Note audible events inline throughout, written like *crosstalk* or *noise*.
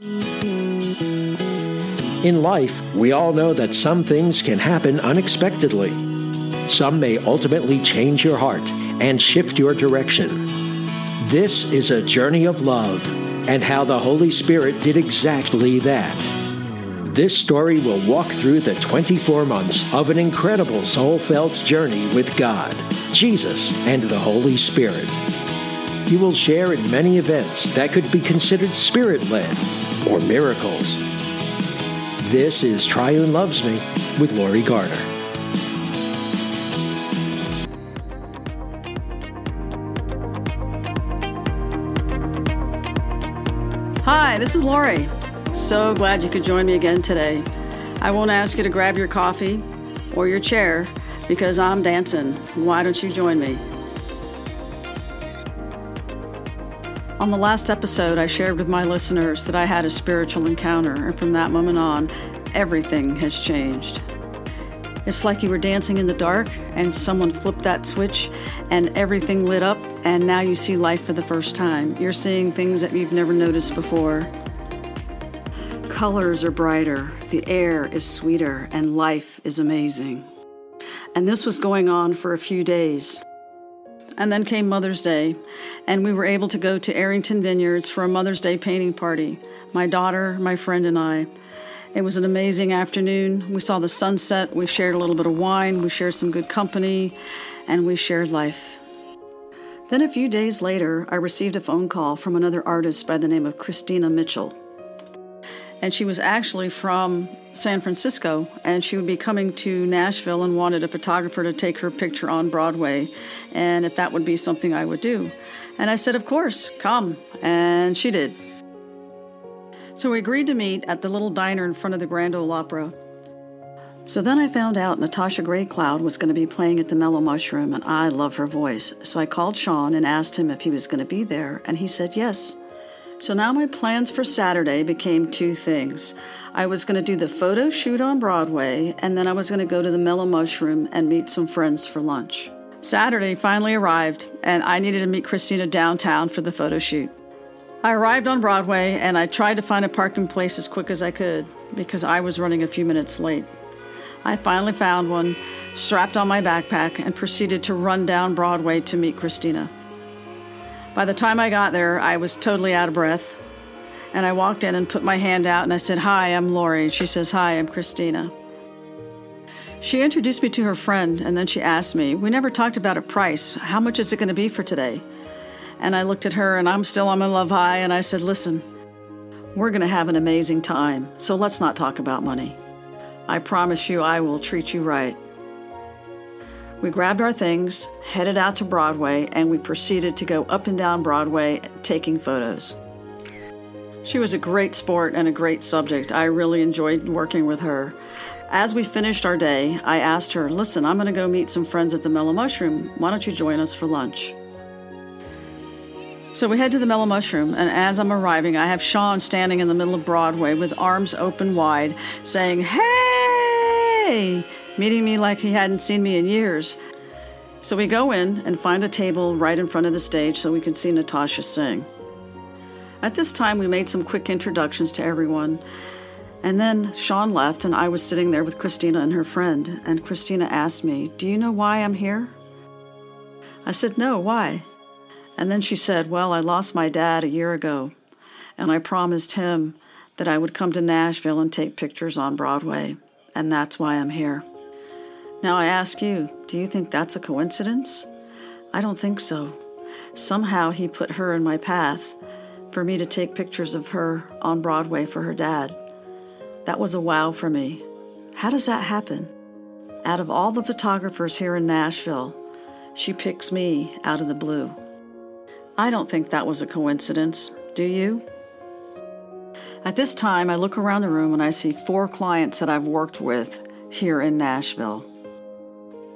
In life, we all know that some things can happen unexpectedly. Some may ultimately change your heart and shift your direction. This is a journey of love and how the Holy Spirit did exactly that. This story will walk through the 24 months of an incredible soul felt journey with God, Jesus, and the Holy Spirit. You will share in many events that could be considered spirit led or miracles. This is Triune Loves Me with Lori Garner. Hi, this is Lori. So glad you could join me again today. I won't ask you to grab your coffee or your chair because I'm dancing. Why don't you join me? On the last episode, I shared with my listeners that I had a spiritual encounter, and from that moment on, everything has changed. It's like you were dancing in the dark and someone flipped that switch and everything lit up, and now you see life for the first time. You're seeing things that you've never noticed before. Colors are brighter, the air is sweeter, and life is amazing. And this was going on for a few days. And then came Mother's Day, and we were able to go to Arrington Vineyards for a Mother's Day painting party. My daughter, my friend, and I. It was an amazing afternoon. We saw the sunset, we shared a little bit of wine, we shared some good company, and we shared life. Then a few days later, I received a phone call from another artist by the name of Christina Mitchell. And she was actually from San Francisco, and she would be coming to Nashville and wanted a photographer to take her picture on Broadway, and if that would be something I would do. And I said, Of course, come. And she did. So we agreed to meet at the little diner in front of the Grand Ole Opry. So then I found out Natasha Gray Cloud was going to be playing at the Mellow Mushroom, and I love her voice. So I called Sean and asked him if he was going to be there, and he said yes. So now my plans for Saturday became two things. I was going to do the photo shoot on Broadway, and then I was going to go to the Mellow Mushroom and meet some friends for lunch. Saturday finally arrived, and I needed to meet Christina downtown for the photo shoot. I arrived on Broadway, and I tried to find a parking place as quick as I could because I was running a few minutes late. I finally found one, strapped on my backpack, and proceeded to run down Broadway to meet Christina. By the time I got there, I was totally out of breath. And I walked in and put my hand out and I said, Hi, I'm Lori. She says, Hi, I'm Christina. She introduced me to her friend and then she asked me, We never talked about a price. How much is it going to be for today? And I looked at her and I'm still on my love high and I said, Listen, we're going to have an amazing time, so let's not talk about money. I promise you I will treat you right. We grabbed our things, headed out to Broadway, and we proceeded to go up and down Broadway taking photos. She was a great sport and a great subject. I really enjoyed working with her. As we finished our day, I asked her, Listen, I'm going to go meet some friends at the Mellow Mushroom. Why don't you join us for lunch? So we head to the Mellow Mushroom, and as I'm arriving, I have Sean standing in the middle of Broadway with arms open wide, saying, Hey! Meeting me like he hadn't seen me in years. So we go in and find a table right in front of the stage so we can see Natasha sing. At this time, we made some quick introductions to everyone. And then Sean left, and I was sitting there with Christina and her friend. And Christina asked me, Do you know why I'm here? I said, No, why? And then she said, Well, I lost my dad a year ago, and I promised him that I would come to Nashville and take pictures on Broadway, and that's why I'm here. Now I ask you, do you think that's a coincidence? I don't think so. Somehow he put her in my path for me to take pictures of her on Broadway for her dad. That was a wow for me. How does that happen? Out of all the photographers here in Nashville, she picks me out of the blue. I don't think that was a coincidence, do you? At this time, I look around the room and I see four clients that I've worked with here in Nashville.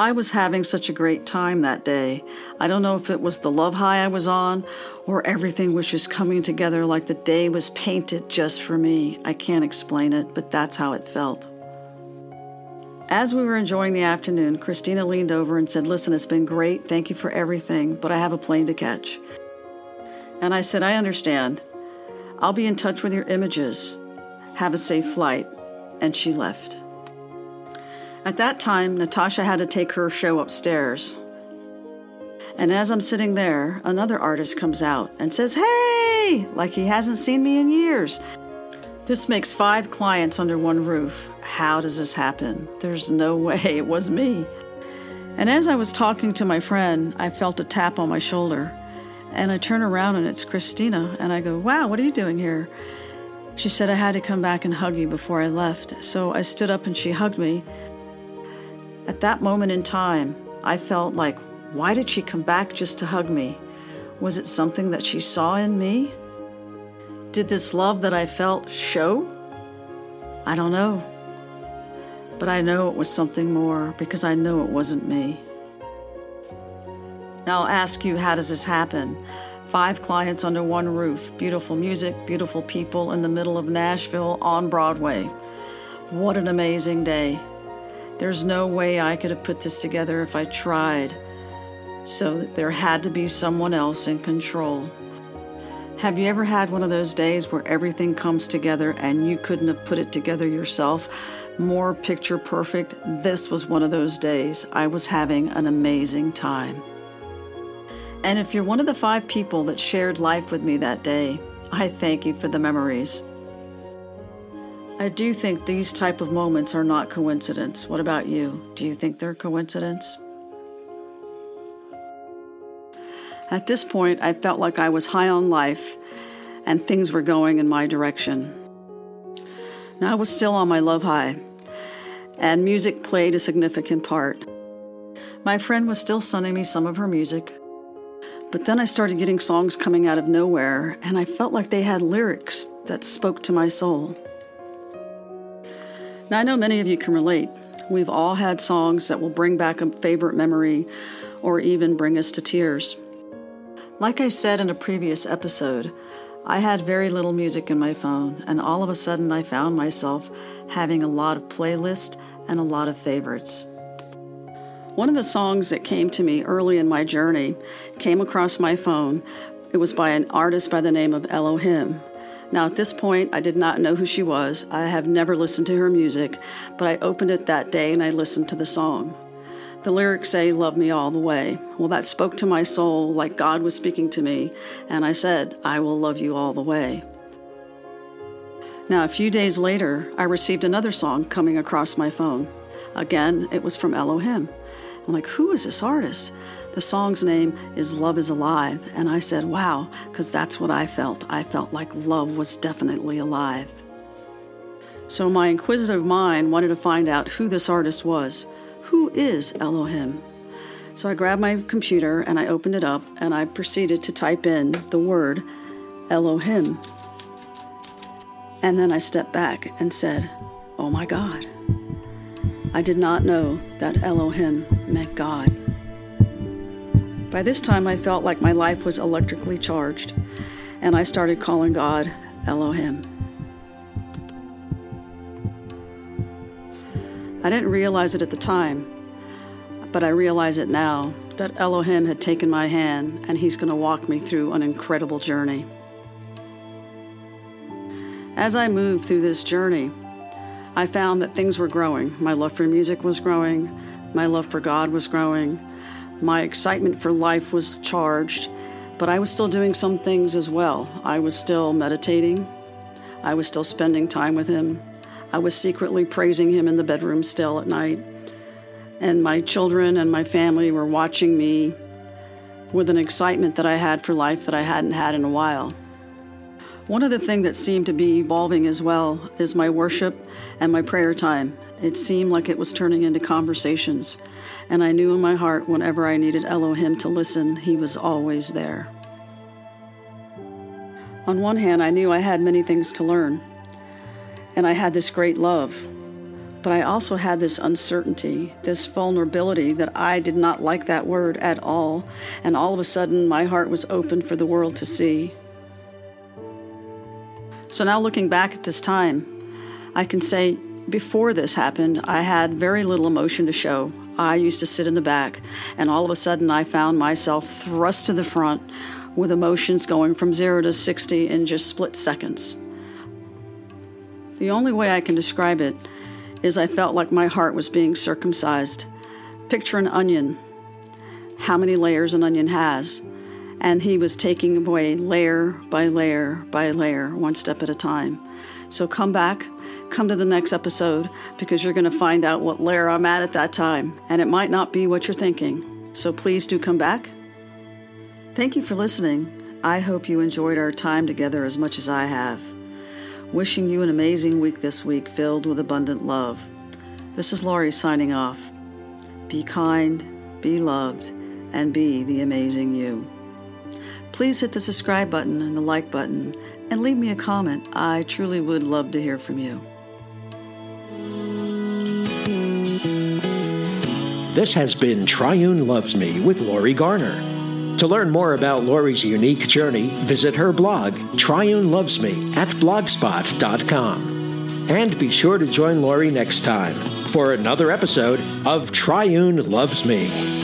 I was having such a great time that day. I don't know if it was the love high I was on or everything was just coming together like the day was painted just for me. I can't explain it, but that's how it felt. As we were enjoying the afternoon, Christina leaned over and said, Listen, it's been great. Thank you for everything, but I have a plane to catch. And I said, I understand. I'll be in touch with your images. Have a safe flight. And she left. At that time, Natasha had to take her show upstairs. And as I'm sitting there, another artist comes out and says, Hey! Like he hasn't seen me in years. This makes five clients under one roof. How does this happen? There's no *laughs* way it was me. And as I was talking to my friend, I felt a tap on my shoulder. And I turn around and it's Christina. And I go, Wow, what are you doing here? She said I had to come back and hug you before I left. So I stood up and she hugged me. At that moment in time, I felt like, why did she come back just to hug me? Was it something that she saw in me? Did this love that I felt show? I don't know. But I know it was something more because I know it wasn't me. Now I'll ask you, how does this happen? Five clients under one roof, beautiful music, beautiful people in the middle of Nashville on Broadway. What an amazing day. There's no way I could have put this together if I tried. So there had to be someone else in control. Have you ever had one of those days where everything comes together and you couldn't have put it together yourself? More picture perfect. This was one of those days. I was having an amazing time. And if you're one of the five people that shared life with me that day, I thank you for the memories. I do think these type of moments are not coincidence. What about you? Do you think they're coincidence? At this point, I felt like I was high on life and things were going in my direction. Now I was still on my love high, and music played a significant part. My friend was still sending me some of her music, but then I started getting songs coming out of nowhere, and I felt like they had lyrics that spoke to my soul. Now, I know many of you can relate. We've all had songs that will bring back a favorite memory or even bring us to tears. Like I said in a previous episode, I had very little music in my phone, and all of a sudden I found myself having a lot of playlists and a lot of favorites. One of the songs that came to me early in my journey came across my phone. It was by an artist by the name of Elohim. Now, at this point, I did not know who she was. I have never listened to her music, but I opened it that day and I listened to the song. The lyrics say, Love me all the way. Well, that spoke to my soul like God was speaking to me, and I said, I will love you all the way. Now, a few days later, I received another song coming across my phone. Again, it was from Elohim. I'm like, Who is this artist? The song's name is Love is Alive. And I said, wow, because that's what I felt. I felt like love was definitely alive. So my inquisitive mind wanted to find out who this artist was. Who is Elohim? So I grabbed my computer and I opened it up and I proceeded to type in the word Elohim. And then I stepped back and said, Oh my God. I did not know that Elohim meant God. By this time, I felt like my life was electrically charged, and I started calling God Elohim. I didn't realize it at the time, but I realize it now that Elohim had taken my hand and he's going to walk me through an incredible journey. As I moved through this journey, I found that things were growing. My love for music was growing, my love for God was growing, my excitement for life was charged, but I was still doing some things as well. I was still meditating. I was still spending time with him. I was secretly praising him in the bedroom still at night. And my children and my family were watching me with an excitement that I had for life that I hadn't had in a while. One other thing that seemed to be evolving as well is my worship and my prayer time. It seemed like it was turning into conversations, and I knew in my heart whenever I needed Elohim to listen, he was always there. On one hand, I knew I had many things to learn, and I had this great love, but I also had this uncertainty, this vulnerability that I did not like that word at all, and all of a sudden my heart was open for the world to see. So now looking back at this time, I can say before this happened, I had very little emotion to show. I used to sit in the back, and all of a sudden, I found myself thrust to the front with emotions going from zero to 60 in just split seconds. The only way I can describe it is I felt like my heart was being circumcised. Picture an onion, how many layers an onion has, and he was taking away layer by layer by layer, one step at a time. So come back, come to the next episode, because you're going to find out what layer I'm at at that time, and it might not be what you're thinking. So please do come back. Thank you for listening. I hope you enjoyed our time together as much as I have. Wishing you an amazing week this week filled with abundant love. This is Laurie signing off. Be kind, be loved, and be the amazing you. Please hit the subscribe button and the like button and leave me a comment. I truly would love to hear from you. This has been Triune Loves Me with Laurie Garner. To learn more about Laurie's unique journey, visit her blog, Triune Loves Me, at blogspot.com. And be sure to join Laurie next time for another episode of Triune Loves Me.